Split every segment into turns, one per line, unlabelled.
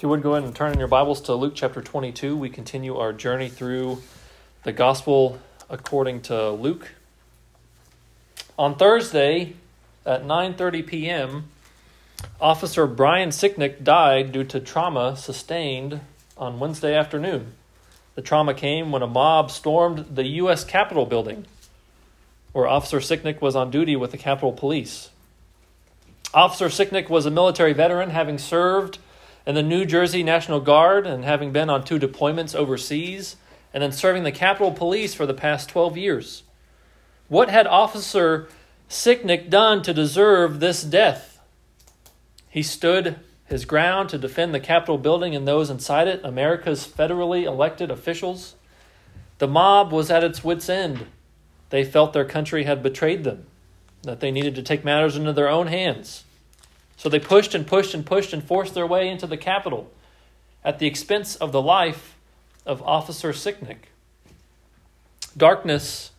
If you would go ahead and turn in your Bibles to Luke chapter 22, we continue our journey through the gospel according to Luke. On Thursday at 9:30 p.m., Officer Brian Sicknick died due to trauma sustained on Wednesday afternoon. The trauma came when a mob stormed the US Capitol building, where Officer Sicknick was on duty with the Capitol Police. Officer Sicknick was a military veteran having served in the New Jersey National Guard and having been on two deployments overseas, and then serving the Capitol Police for the past 12 years. What had Officer Sicknick done to deserve this death? He stood his ground to defend the Capitol building and those inside it, America's federally elected officials. The mob was at its wits' end. They felt their country had betrayed them, that they needed to take matters into their own hands. So they pushed and pushed and pushed and forced their way into the Capitol at the expense of the life of Officer Sicknick. Darkness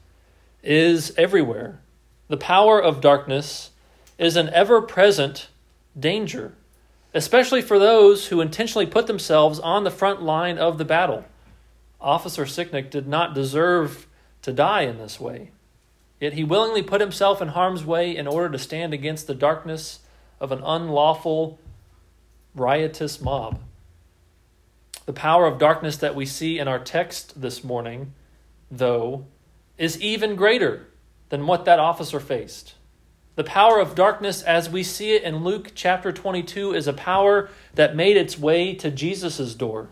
is everywhere. The power of darkness is an ever present danger, especially for those who intentionally put themselves on the front line of the battle. Officer Sicknick did not deserve to die in this way, yet he willingly put himself in harm's way in order to stand against the darkness of an unlawful, riotous mob. The power of darkness that we see in our text this morning, though, is even greater than what that officer faced. The power of darkness, as we see it in Luke chapter 22, is a power that made its way to Jesus' door.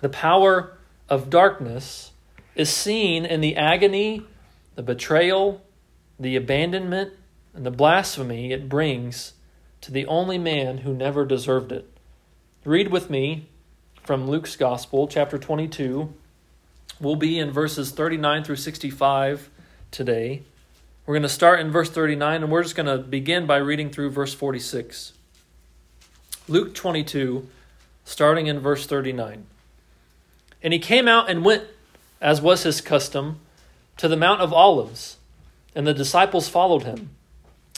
The power of darkness is seen in the agony, the betrayal, the abandonment, and the blasphemy it brings to the only man who never deserved it. Read with me from Luke's Gospel, chapter 22. We'll be in verses 39 through 65 today. We're going to start in verse 39, and we're just going to begin by reading through verse 46. Luke 22, starting in verse 39. And he came out and went, as was his custom, to the Mount of Olives, and the disciples followed him.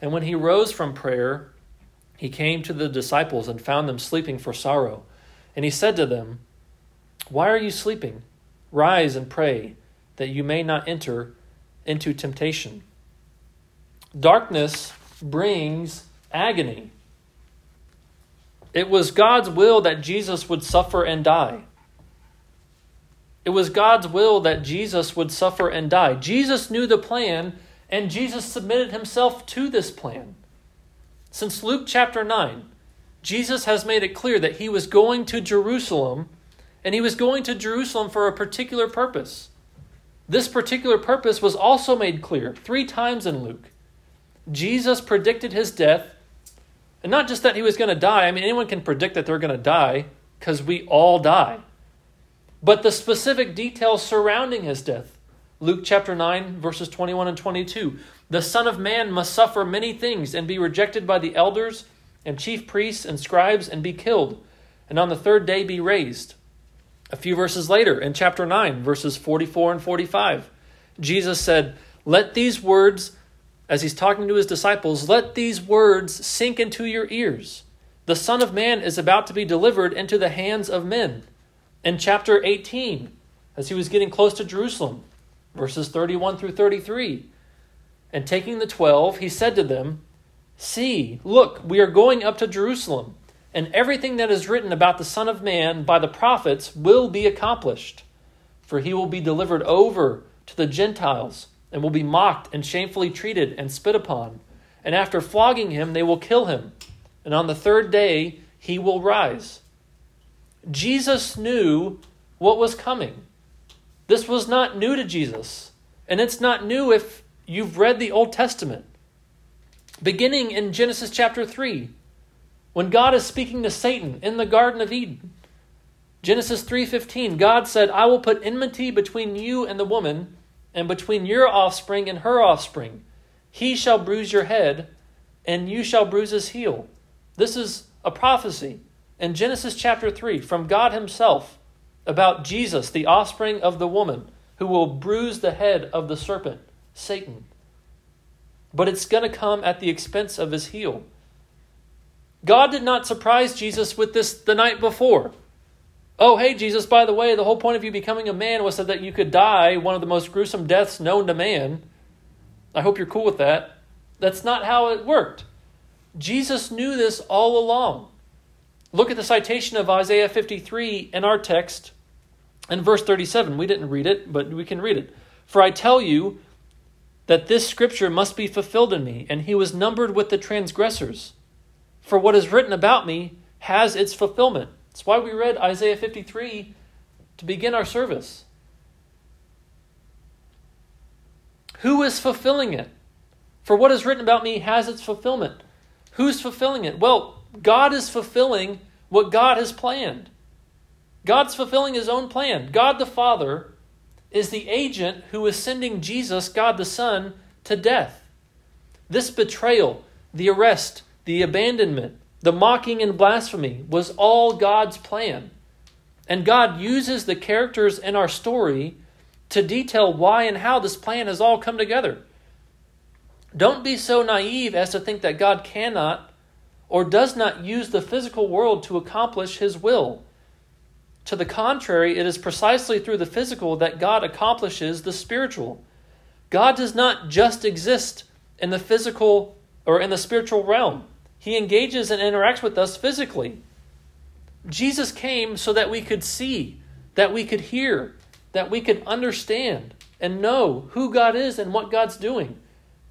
And when he rose from prayer, he came to the disciples and found them sleeping for sorrow. And he said to them, Why are you sleeping? Rise and pray, that you may not enter into temptation. Darkness brings agony. It was God's will that Jesus would suffer and die. It was God's will that Jesus would suffer and die. Jesus knew the plan and Jesus submitted himself to this plan. Since Luke chapter 9, Jesus has made it clear that he was going to Jerusalem, and he was going to Jerusalem for a particular purpose. This particular purpose was also made clear three times in Luke. Jesus predicted his death, and not just that he was going to die. I mean, anyone can predict that they're going to die because we all die. But the specific details surrounding his death Luke chapter 9, verses 21 and 22. The Son of Man must suffer many things and be rejected by the elders and chief priests and scribes and be killed, and on the third day be raised. A few verses later, in chapter 9, verses 44 and 45, Jesus said, Let these words, as he's talking to his disciples, let these words sink into your ears. The Son of Man is about to be delivered into the hands of men. In chapter 18, as he was getting close to Jerusalem, verses 31 through 33. And taking the twelve, he said to them, See, look, we are going up to Jerusalem, and everything that is written about the Son of Man by the prophets will be accomplished. For he will be delivered over to the Gentiles, and will be mocked and shamefully treated and spit upon. And after flogging him, they will kill him. And on the third day, he will rise. Jesus knew what was coming. This was not new to Jesus, and it's not new if you've read the Old Testament. Beginning in Genesis chapter 3, When God is speaking to Satan in the Garden of Eden, Genesis 3:15, God said, "I will put enmity between you and the woman, and between your offspring and her offspring. He shall bruise your head, and you shall bruise his heel." This is a prophecy in Genesis chapter 3 from God himself about Jesus, the offspring of the woman, who will bruise the head of the serpent, Satan. But it's going to come at the expense of his heel. God did not surprise Jesus with this the night before. Oh, hey, Jesus, by the way, the whole point of you becoming a man was so that you could die one of the most gruesome deaths known to man. I hope you're cool with that. That's not how it worked. Jesus knew this all along. Look at the citation of Isaiah 53 in our text in verse 37. We didn't read it, but we can read it. For I tell you that this scripture must be fulfilled in me, and he was numbered with the transgressors. For what is written about me has its fulfillment. That's why we read Isaiah 53 to begin our service. Who is fulfilling it? For what is written about me has its fulfillment. Who's fulfilling it? Well, God is fulfilling what God has planned. God's fulfilling his own plan. God the Father is the agent who is sending Jesus, God the Son, to death. This betrayal, the arrest, the abandonment, the mocking and blasphemy was all God's plan. And God uses the characters in our story to detail why and how this plan has all come together. Don't be so naive as to think that God cannot or does not use the physical world to accomplish his will. To the contrary, it is precisely through the physical that God accomplishes the spiritual. God does not just exist in the physical or in the spiritual realm. He engages and interacts with us physically. Jesus came so that we could see, that we could hear, that we could understand and know who God is and what God's doing.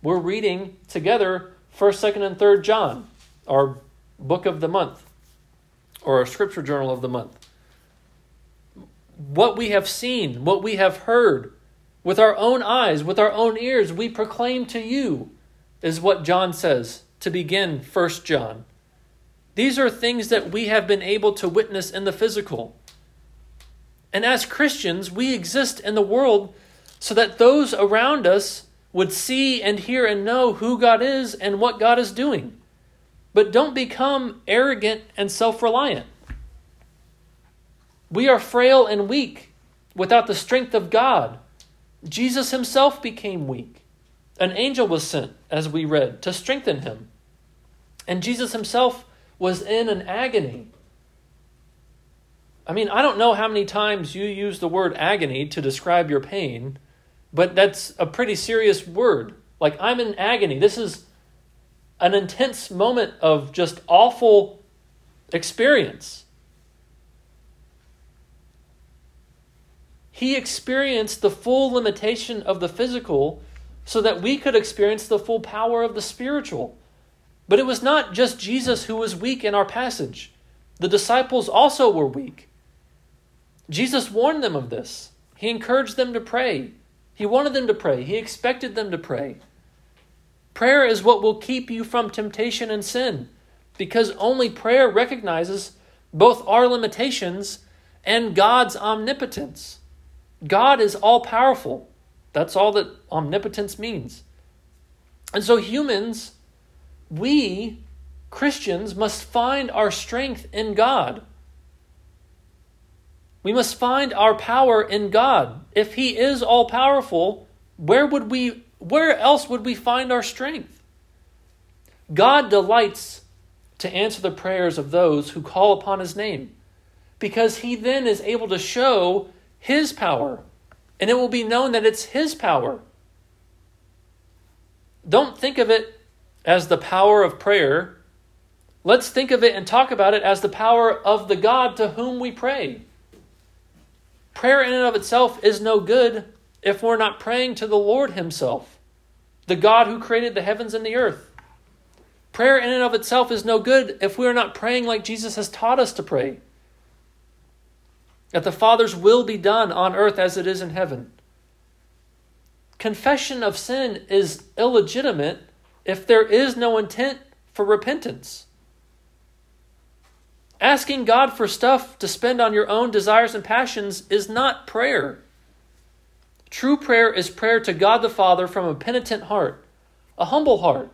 We're reading together 1st, 2nd, and 3rd John, our book of the month, or our scripture journal of the month. What we have seen, what we have heard, with our own eyes, with our own ears, we proclaim to you, is what John says to begin 1 John. These are things that we have been able to witness in the physical. And as Christians, we exist in the world so that those around us would see and hear and know who God is and what God is doing. But don't become arrogant and self reliant. We are frail and weak without the strength of God. Jesus himself became weak. An angel was sent, as we read, to strengthen him. And Jesus himself was in an agony. I mean, I don't know how many times you use the word agony to describe your pain, but that's a pretty serious word. Like, I'm in agony. This is an intense moment of just awful experience. He experienced the full limitation of the physical so that we could experience the full power of the spiritual. But it was not just Jesus who was weak in our passage, the disciples also were weak. Jesus warned them of this. He encouraged them to pray. He wanted them to pray. He expected them to pray. Prayer is what will keep you from temptation and sin because only prayer recognizes both our limitations and God's omnipotence. God is all powerful. That's all that omnipotence means. And so humans we, Christians, must find our strength in God. We must find our power in God. If He is all powerful, where would we where else would we find our strength? God delights to answer the prayers of those who call upon his name because he then is able to show his power and it will be known that it's his power. Don't think of it as the power of prayer, let's think of it and talk about it as the power of the God to whom we pray. Prayer in and of itself is no good if we're not praying to the Lord Himself, the God who created the heavens and the earth. Prayer in and of itself is no good if we are not praying like Jesus has taught us to pray. That the Father's will be done on earth as it is in heaven. Confession of sin is illegitimate if there is no intent for repentance. Asking God for stuff to spend on your own desires and passions is not prayer. True prayer is prayer to God the Father from a penitent heart, a humble heart,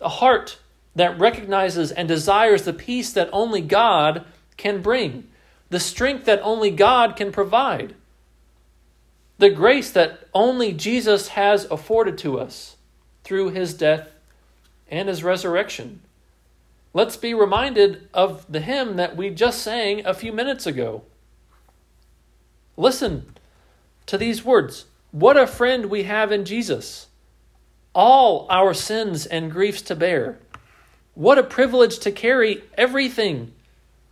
a heart that recognizes and desires the peace that only God can bring, the strength that only God can provide, the grace that only Jesus has afforded to us through his death and his resurrection. Let's be reminded of the hymn that we just sang a few minutes ago. Listen to these words What a friend we have in Jesus! All our sins and griefs to bear. What a privilege to carry everything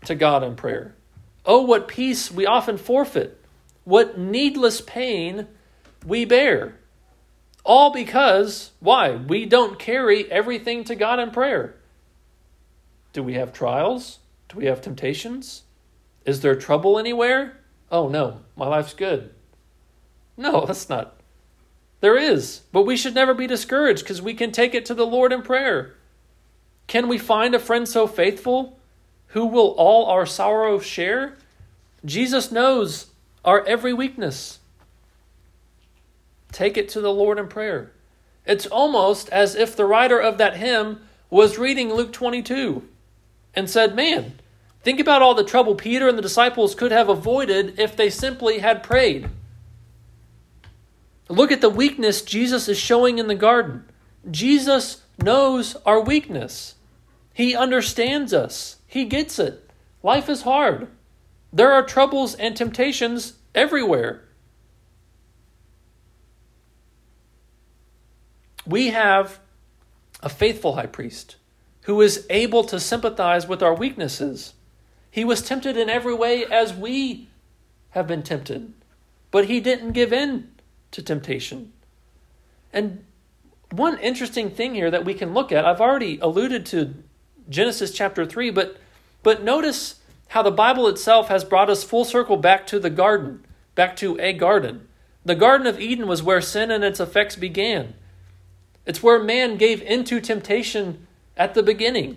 to God in prayer. Oh, what peace we often forfeit. What needless pain we bear. All because, why? We don't carry everything to God in prayer. Do we have trials? Do we have temptations? Is there trouble anywhere? Oh no, my life's good. No, that's not. There is, but we should never be discouraged because we can take it to the Lord in prayer. Can we find a friend so faithful who will all our sorrow share? Jesus knows our every weakness. Take it to the Lord in prayer. It's almost as if the writer of that hymn was reading Luke 22 and said, Man, think about all the trouble Peter and the disciples could have avoided if they simply had prayed. Look at the weakness Jesus is showing in the garden. Jesus knows our weakness. He understands us. He gets it. Life is hard. There are troubles and temptations everywhere. We have a faithful high priest who is able to sympathize with our weaknesses. He was tempted in every way as we have been tempted, but he didn't give in to temptation. And one interesting thing here that we can look at, I've already alluded to Genesis chapter 3, but but notice how the Bible itself has brought us full circle back to the garden, back to a garden. The Garden of Eden was where sin and its effects began. It's where man gave into temptation at the beginning.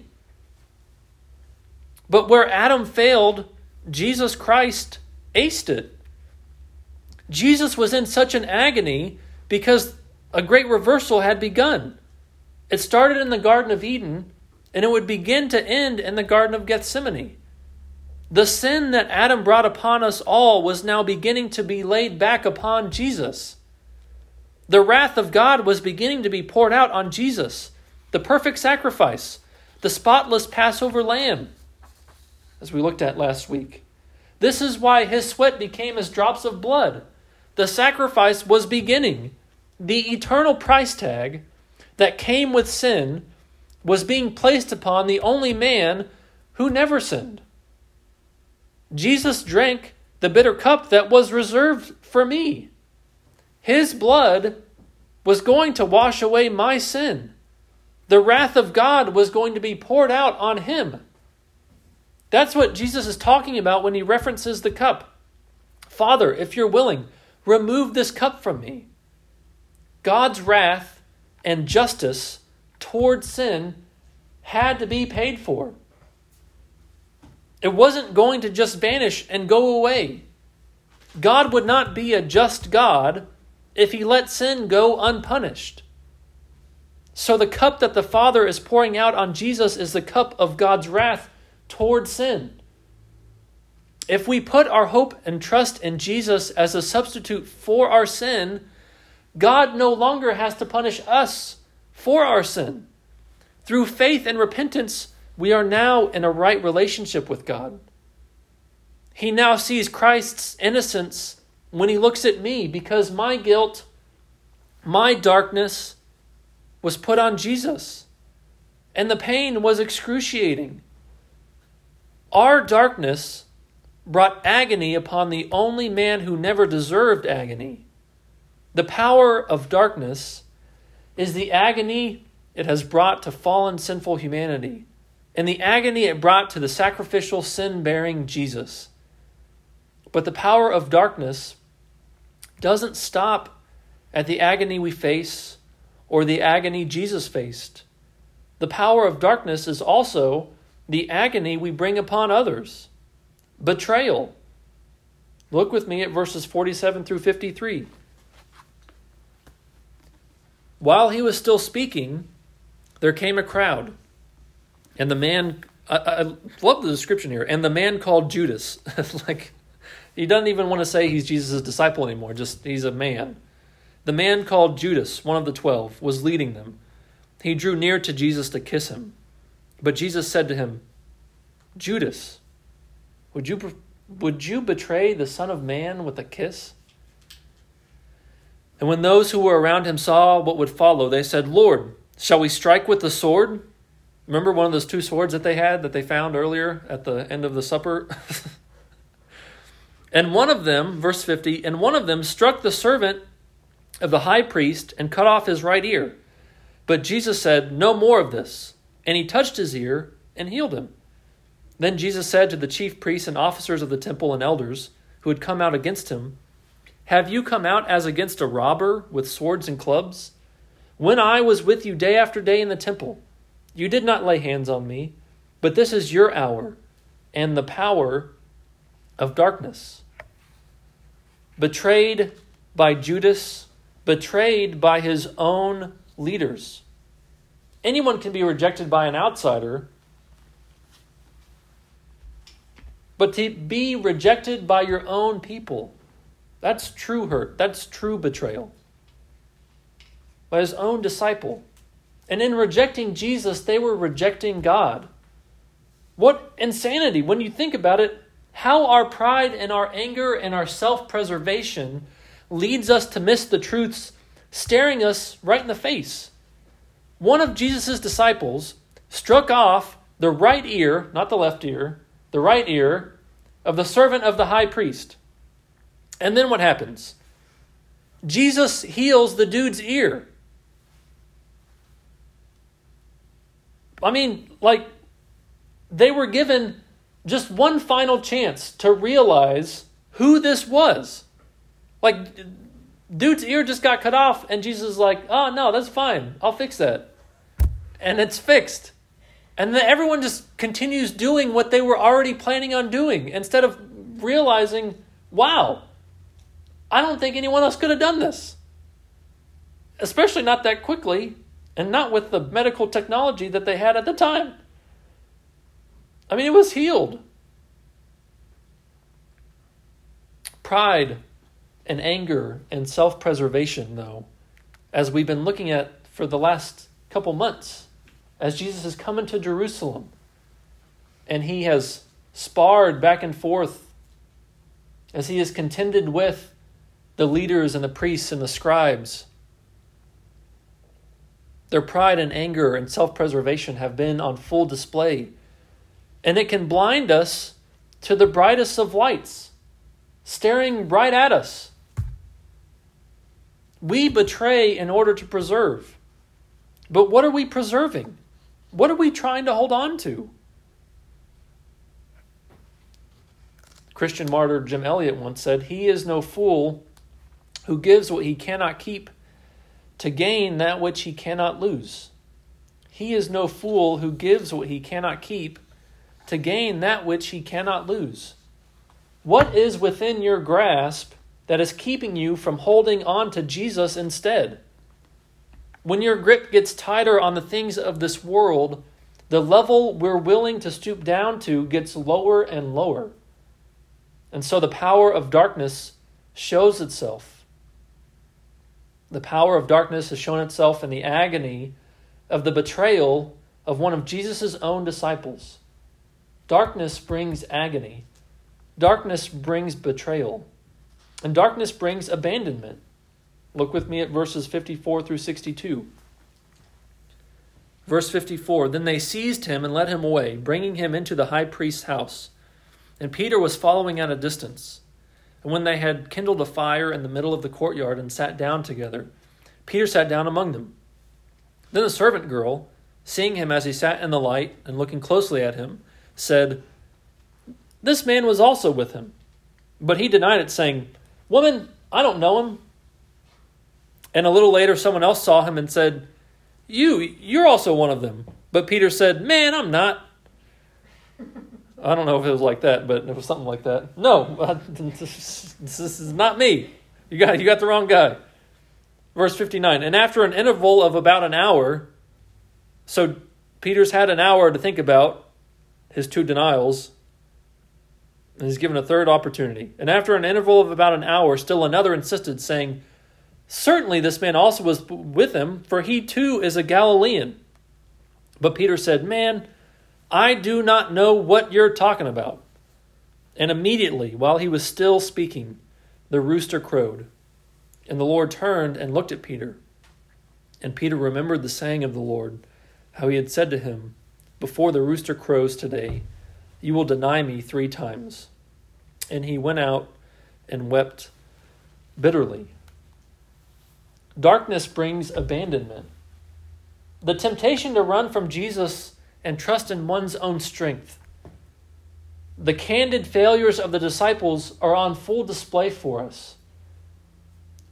But where Adam failed, Jesus Christ aced it. Jesus was in such an agony because a great reversal had begun. It started in the Garden of Eden, and it would begin to end in the Garden of Gethsemane. The sin that Adam brought upon us all was now beginning to be laid back upon Jesus. The wrath of God was beginning to be poured out on Jesus, the perfect sacrifice, the spotless Passover lamb, as we looked at last week. This is why his sweat became as drops of blood. The sacrifice was beginning. The eternal price tag that came with sin was being placed upon the only man who never sinned. Jesus drank the bitter cup that was reserved for me. His blood was going to wash away my sin. The wrath of God was going to be poured out on him. That's what Jesus is talking about when he references the cup. Father, if you're willing, remove this cup from me. God's wrath and justice toward sin had to be paid for. It wasn't going to just vanish and go away. God would not be a just God if he let sin go unpunished. So the cup that the Father is pouring out on Jesus is the cup of God's wrath toward sin. If we put our hope and trust in Jesus as a substitute for our sin, God no longer has to punish us for our sin. Through faith and repentance, we are now in a right relationship with God. He now sees Christ's innocence when he looks at me because my guilt, my darkness was put on Jesus. And the pain was excruciating. Our darkness brought agony upon the only man who never deserved agony. The power of darkness is the agony it has brought to fallen sinful humanity and the agony it brought to the sacrificial sin bearing Jesus. But the power of darkness doesn't stop at the agony we face or the agony Jesus faced. The power of darkness is also the agony we bring upon others. Betrayal. Look with me at verses 47 through 53. While he was still speaking, there came a crowd, and the man, I, I love the description here, and the man called Judas, like, he doesn't even want to say he's Jesus' disciple anymore, just he's a man. The man called Judas, one of the twelve, was leading them. He drew near to Jesus to kiss him. But Jesus said to him, Judas, would you, would you betray the Son of Man with a kiss? And when those who were around him saw what would follow, they said, Lord, shall we strike with the sword? Remember one of those two swords that they had that they found earlier at the end of the supper? and one of them, verse 50, and one of them struck the servant of the high priest and cut off his right ear. But Jesus said, No more of this. And he touched his ear and healed him. Then Jesus said to the chief priests and officers of the temple and elders who had come out against him, Have you come out as against a robber with swords and clubs? When I was with you day after day in the temple, you did not lay hands on me, but this is your hour and the power of darkness. Betrayed by Judas betrayed by his own leaders. Anyone can be rejected by an outsider, but to be rejected by your own people, that's true hurt. That's true betrayal. By his own disciple. And in rejecting Jesus, they were rejecting God. What insanity when you think about it. How our pride and our anger and our self preservation leads us to miss the truths staring us right in the face. One of Jesus' disciples struck off the right ear, not the left ear, the right ear of the servant of the high priest. And then what happens? Jesus heals the dude's ear. I mean, like, they were given just one final chance to realize who this was. Like, dude's ear just got cut off, and Jesus is like, oh, no, that's fine. I'll fix that. And it's fixed. And then everyone just continues doing what they were already planning on doing instead of realizing, wow, I don't think anyone else could have done this. Especially not that quickly and not with the medical technology that they had at the time. I mean, it was healed. Pride and anger and self preservation, though, as we've been looking at for the last couple months, as Jesus has come into Jerusalem and he has sparred back and forth, as he has contended with the leaders and the priests and the scribes. Their pride and anger and self preservation have been on full display. And it can blind us to the brightest of lights, staring right at us we betray in order to preserve. But what are we preserving? What are we trying to hold on to? Christian martyr Jim Elliot once said, He is no fool who gives what he cannot keep to gain that which he cannot lose. He is no fool who gives what he cannot keep to gain that which he cannot lose. What is within your grasp that is keeping you from holding on to Jesus instead. When your grip gets tighter on the things of this world, the level we're willing to stoop down to gets lower and lower. And so the power of darkness shows itself. The power of darkness has shown itself in the agony of the betrayal of one of Jesus' own disciples. Darkness brings agony, darkness brings betrayal. And darkness brings abandonment. Look with me at verses 54 through 62. Verse 54 Then they seized him and led him away, bringing him into the high priest's house. And Peter was following at a distance. And when they had kindled a fire in the middle of the courtyard and sat down together, Peter sat down among them. Then the servant girl, seeing him as he sat in the light and looking closely at him, said, This man was also with him. But he denied it, saying, Woman, I don't know him. And a little later, someone else saw him and said, You, you're also one of them. But Peter said, Man, I'm not. I don't know if it was like that, but it was something like that. No, this is not me. You got you got the wrong guy. Verse 59. And after an interval of about an hour, so Peter's had an hour to think about his two denials, and he's given a third opportunity. And after an interval of about an hour, still another insisted, saying, Certainly this man also was with him, for he too is a Galilean. But Peter said, Man, I do not know what you're talking about. And immediately, while he was still speaking, the rooster crowed. And the Lord turned and looked at Peter. And Peter remembered the saying of the Lord, how he had said to him, Before the rooster crows today, you will deny me three times. And he went out and wept bitterly. Darkness brings abandonment. The temptation to run from Jesus and trust in one's own strength. The candid failures of the disciples are on full display for us.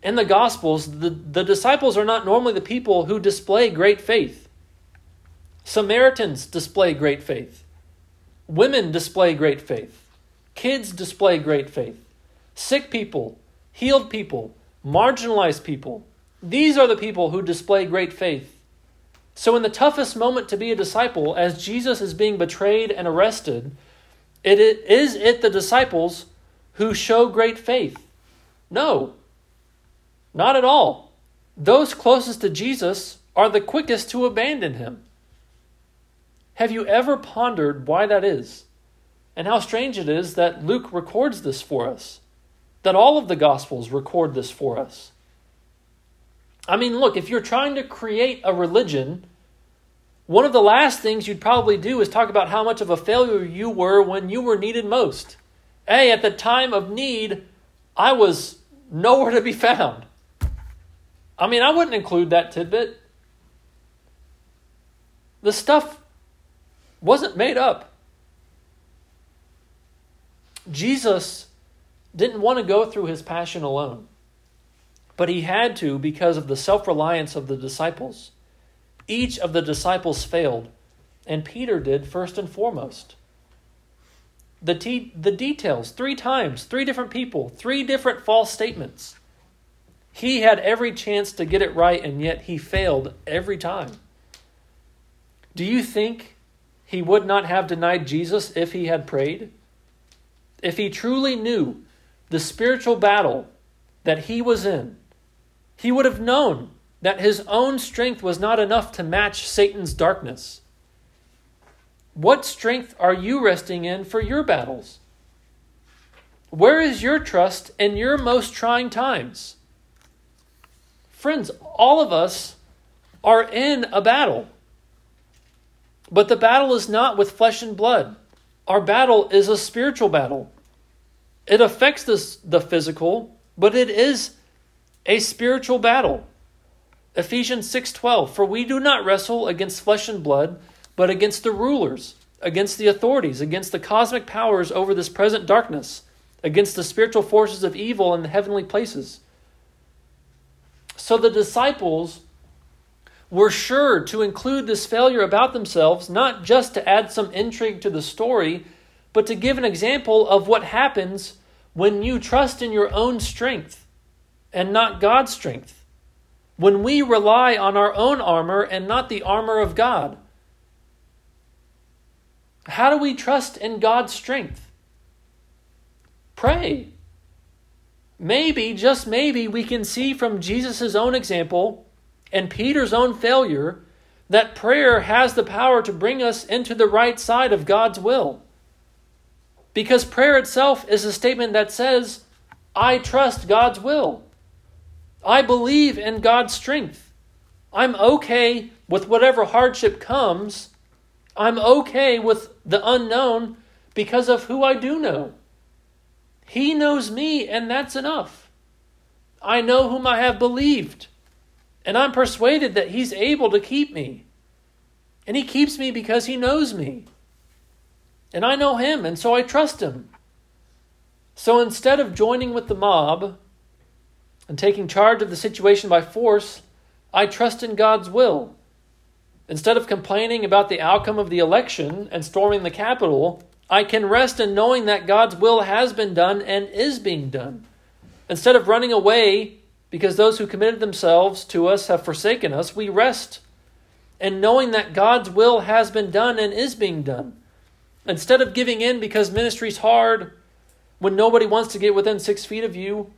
In the Gospels, the, the disciples are not normally the people who display great faith. Samaritans display great faith. Women display great faith. Kids display great faith. Sick people, healed people, marginalized people. These are the people who display great faith. So, in the toughest moment to be a disciple, as Jesus is being betrayed and arrested, it is it the disciples who show great faith? No, not at all. Those closest to Jesus are the quickest to abandon him. Have you ever pondered why that is? And how strange it is that Luke records this for us, that all of the Gospels record this for us. I mean, look, if you're trying to create a religion, one of the last things you'd probably do is talk about how much of a failure you were when you were needed most. Hey, at the time of need, I was nowhere to be found. I mean, I wouldn't include that tidbit. The stuff wasn't made up. Jesus didn't want to go through his passion alone, but he had to because of the self reliance of the disciples. Each of the disciples failed, and Peter did first and foremost. The, the details three times, three different people, three different false statements. He had every chance to get it right, and yet he failed every time. Do you think he would not have denied Jesus if he had prayed? If he truly knew the spiritual battle that he was in, he would have known that his own strength was not enough to match Satan's darkness. What strength are you resting in for your battles? Where is your trust in your most trying times? Friends, all of us are in a battle. But the battle is not with flesh and blood. Our battle is a spiritual battle. It affects this, the physical, but it is a spiritual battle. Ephesians 6:12 For we do not wrestle against flesh and blood, but against the rulers, against the authorities, against the cosmic powers over this present darkness, against the spiritual forces of evil in the heavenly places. So the disciples were sure to include this failure about themselves, not just to add some intrigue to the story, but to give an example of what happens when you trust in your own strength and not God's strength. When we rely on our own armor and not the armor of God. How do we trust in God's strength? Pray. Maybe, just maybe, we can see from Jesus' own example and Peter's own failure that prayer has the power to bring us into the right side of God's will. Because prayer itself is a statement that says, I trust God's will. I believe in God's strength. I'm okay with whatever hardship comes. I'm okay with the unknown because of who I do know. He knows me, and that's enough. I know whom I have believed, and I'm persuaded that He's able to keep me. And He keeps me because He knows me. And I know Him, and so I trust Him. So instead of joining with the mob and taking charge of the situation by force, I trust in God's will. Instead of complaining about the outcome of the election and storming the Capitol, I can rest in knowing that God's will has been done and is being done. Instead of running away because those who committed themselves to us have forsaken us, we rest in knowing that God's will has been done and is being done. Instead of giving in because ministry's hard, when nobody wants to get within six feet of you,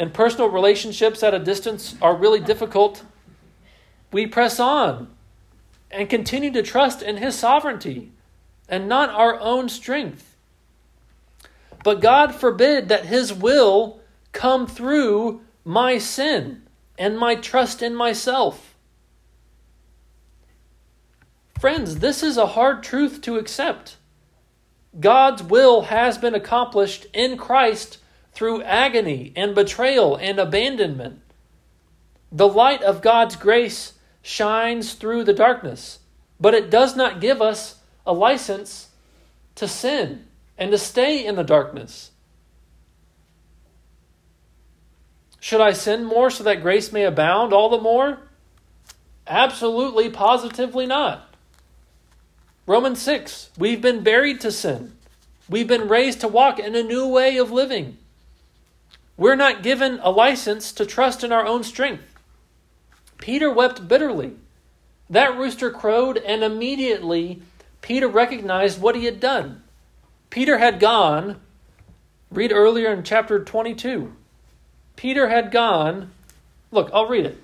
and personal relationships at a distance are really difficult, we press on and continue to trust in His sovereignty and not our own strength. But God forbid that His will come through my sin and my trust in myself. Friends, this is a hard truth to accept. God's will has been accomplished in Christ through agony and betrayal and abandonment. The light of God's grace shines through the darkness, but it does not give us a license to sin and to stay in the darkness. Should I sin more so that grace may abound all the more? Absolutely, positively not. Romans 6, we've been buried to sin. We've been raised to walk in a new way of living. We're not given a license to trust in our own strength. Peter wept bitterly. That rooster crowed, and immediately Peter recognized what he had done. Peter had gone, read earlier in chapter 22. Peter had gone, look, I'll read it.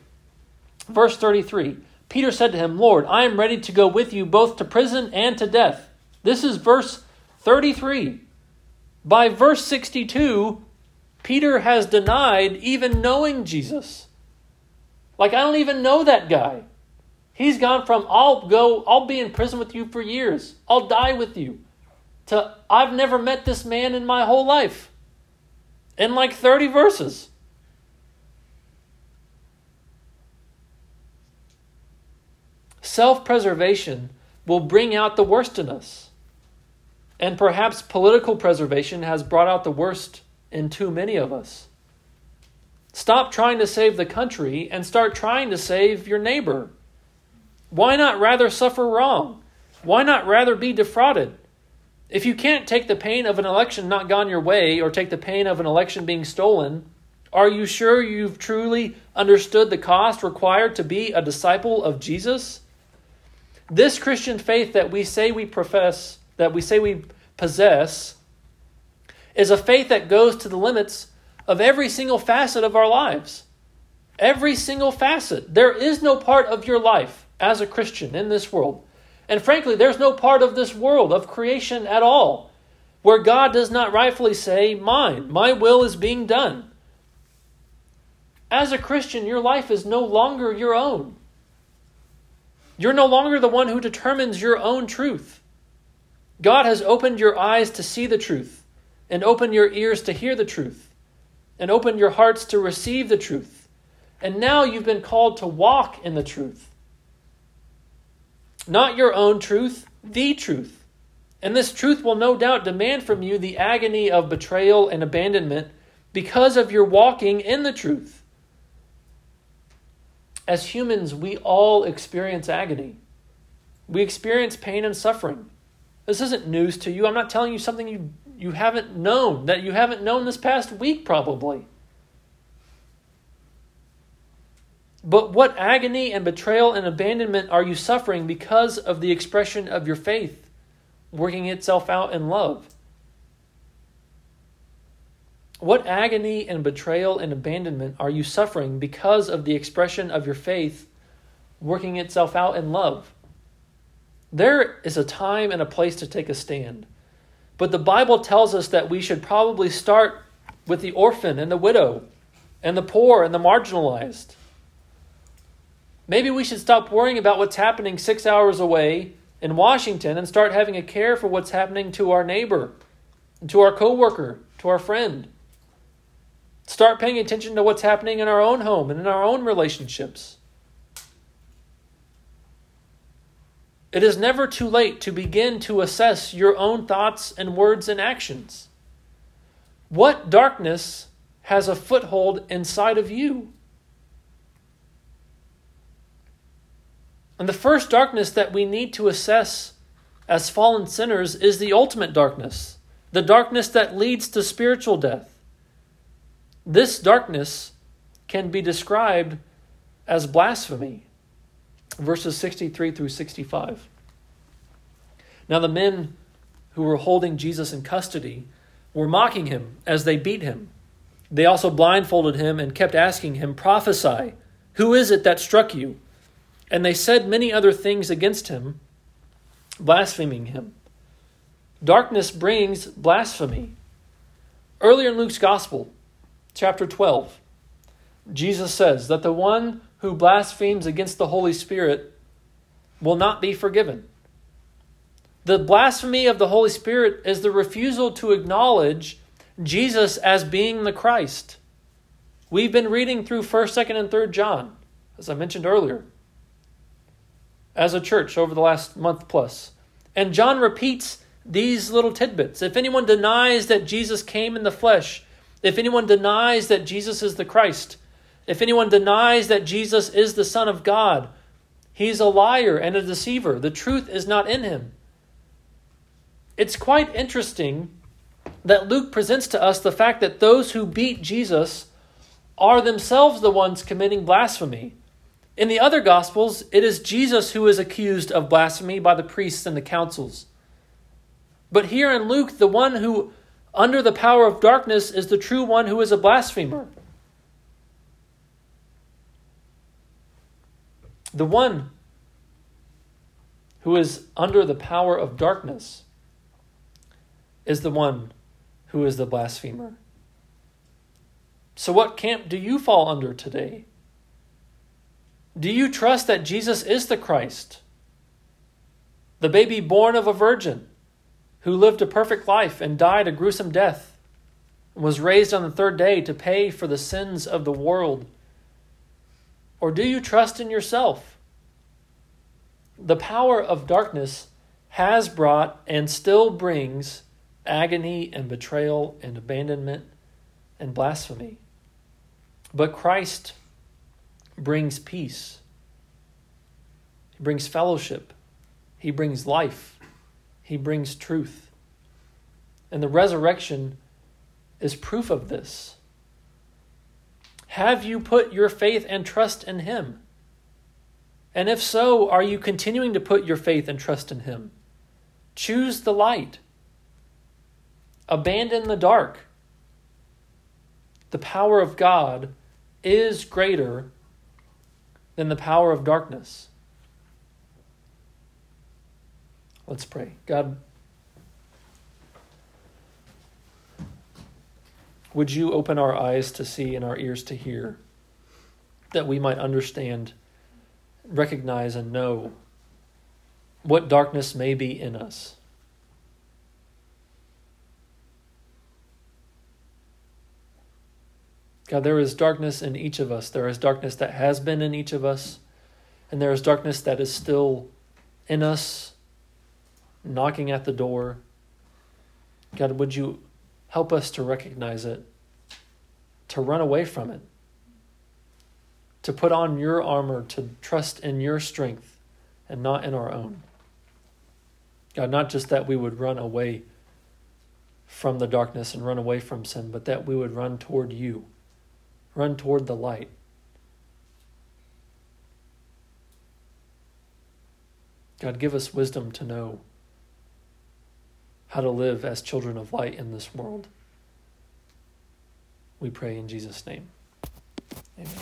Verse 33 Peter said to him, Lord, I am ready to go with you both to prison and to death. This is verse 33. By verse 62, Peter has denied even knowing Jesus. Like, I don't even know that guy. He's gone from, I'll go, I'll be in prison with you for years, I'll die with you, to, I've never met this man in my whole life. In like 30 verses. Self preservation will bring out the worst in us. And perhaps political preservation has brought out the worst in too many of us. Stop trying to save the country and start trying to save your neighbor. Why not rather suffer wrong? Why not rather be defrauded? If you can't take the pain of an election not gone your way or take the pain of an election being stolen, are you sure you've truly understood the cost required to be a disciple of Jesus? This Christian faith that we say we profess, that we say we possess, is a faith that goes to the limits of every single facet of our lives. Every single facet. There is no part of your life as a Christian in this world. And frankly, there's no part of this world of creation at all where God does not rightfully say, Mine, my will is being done. As a Christian, your life is no longer your own. You're no longer the one who determines your own truth. God has opened your eyes to see the truth, and open your ears to hear the truth, and open your hearts to receive the truth. And now you've been called to walk in the truth. Not your own truth, the truth. And this truth will no doubt demand from you the agony of betrayal and abandonment because of your walking in the truth. As humans, we all experience agony. We experience pain and suffering. This isn't news to you. I'm not telling you something you, you haven't known, that you haven't known this past week, probably. But what agony and betrayal and abandonment are you suffering because of the expression of your faith working itself out in love? What agony and betrayal and abandonment are you suffering because of the expression of your faith working itself out in love? There is a time and a place to take a stand. But the Bible tells us that we should probably start with the orphan and the widow and the poor and the marginalized. Maybe we should stop worrying about what's happening six hours away in Washington and start having a care for what's happening to our neighbor, to our coworker, to our friend. Start paying attention to what's happening in our own home and in our own relationships. It is never too late to begin to assess your own thoughts and words and actions. What darkness has a foothold inside of you? And the first darkness that we need to assess as fallen sinners is the ultimate darkness, the darkness that leads to spiritual death. This darkness can be described as blasphemy. Verses 63 through 65. Now, the men who were holding Jesus in custody were mocking him as they beat him. They also blindfolded him and kept asking him, Prophesy, who is it that struck you? And they said many other things against him, blaspheming him. Darkness brings blasphemy. Earlier in Luke's Gospel, chapter 12, Jesus says that the one who blasphemes against the Holy Spirit will not be forgiven. The blasphemy of the Holy Spirit is the refusal to acknowledge Jesus as being the Christ. We've been reading through 1st, 2nd, and 3rd John, as I mentioned earlier, as a church over the last month plus. And John repeats these little tidbits. If anyone denies that Jesus came in the flesh, if anyone denies that Jesus is the Christ, if anyone denies that Jesus is the Son of God, he's a liar and a deceiver. The truth is not in him. It's quite interesting that Luke presents to us the fact that those who beat Jesus are themselves the ones committing blasphemy. In the other Gospels, it is Jesus who is accused of blasphemy by the priests and the councils. But here in Luke, the one who, under the power of darkness, is the true one who is a blasphemer. The one who is under the power of darkness is the one who is the blasphemer. So, what camp do you fall under today? Do you trust that Jesus is the Christ, the baby born of a virgin, who lived a perfect life and died a gruesome death, and was raised on the third day to pay for the sins of the world? Or do you trust in yourself? The power of darkness has brought and still brings agony and betrayal and abandonment and blasphemy. But Christ brings peace, He brings fellowship, He brings life, He brings truth. And the resurrection is proof of this. Have you put your faith and trust in Him? And if so, are you continuing to put your faith and trust in Him? Choose the light. Abandon the dark. The power of God is greater than the power of darkness. Let's pray. God, would you open our eyes to see and our ears to hear that we might understand, recognize, and know what darkness may be in us? God, there is darkness in each of us. There is darkness that has been in each of us, and there is darkness that is still in us, knocking at the door. God, would you help us to recognize it, to run away from it, to put on your armor, to trust in your strength and not in our own? God, not just that we would run away from the darkness and run away from sin, but that we would run toward you Run toward the light. God, give us wisdom to know how to live as children of light in this world. We pray in Jesus' name. Amen.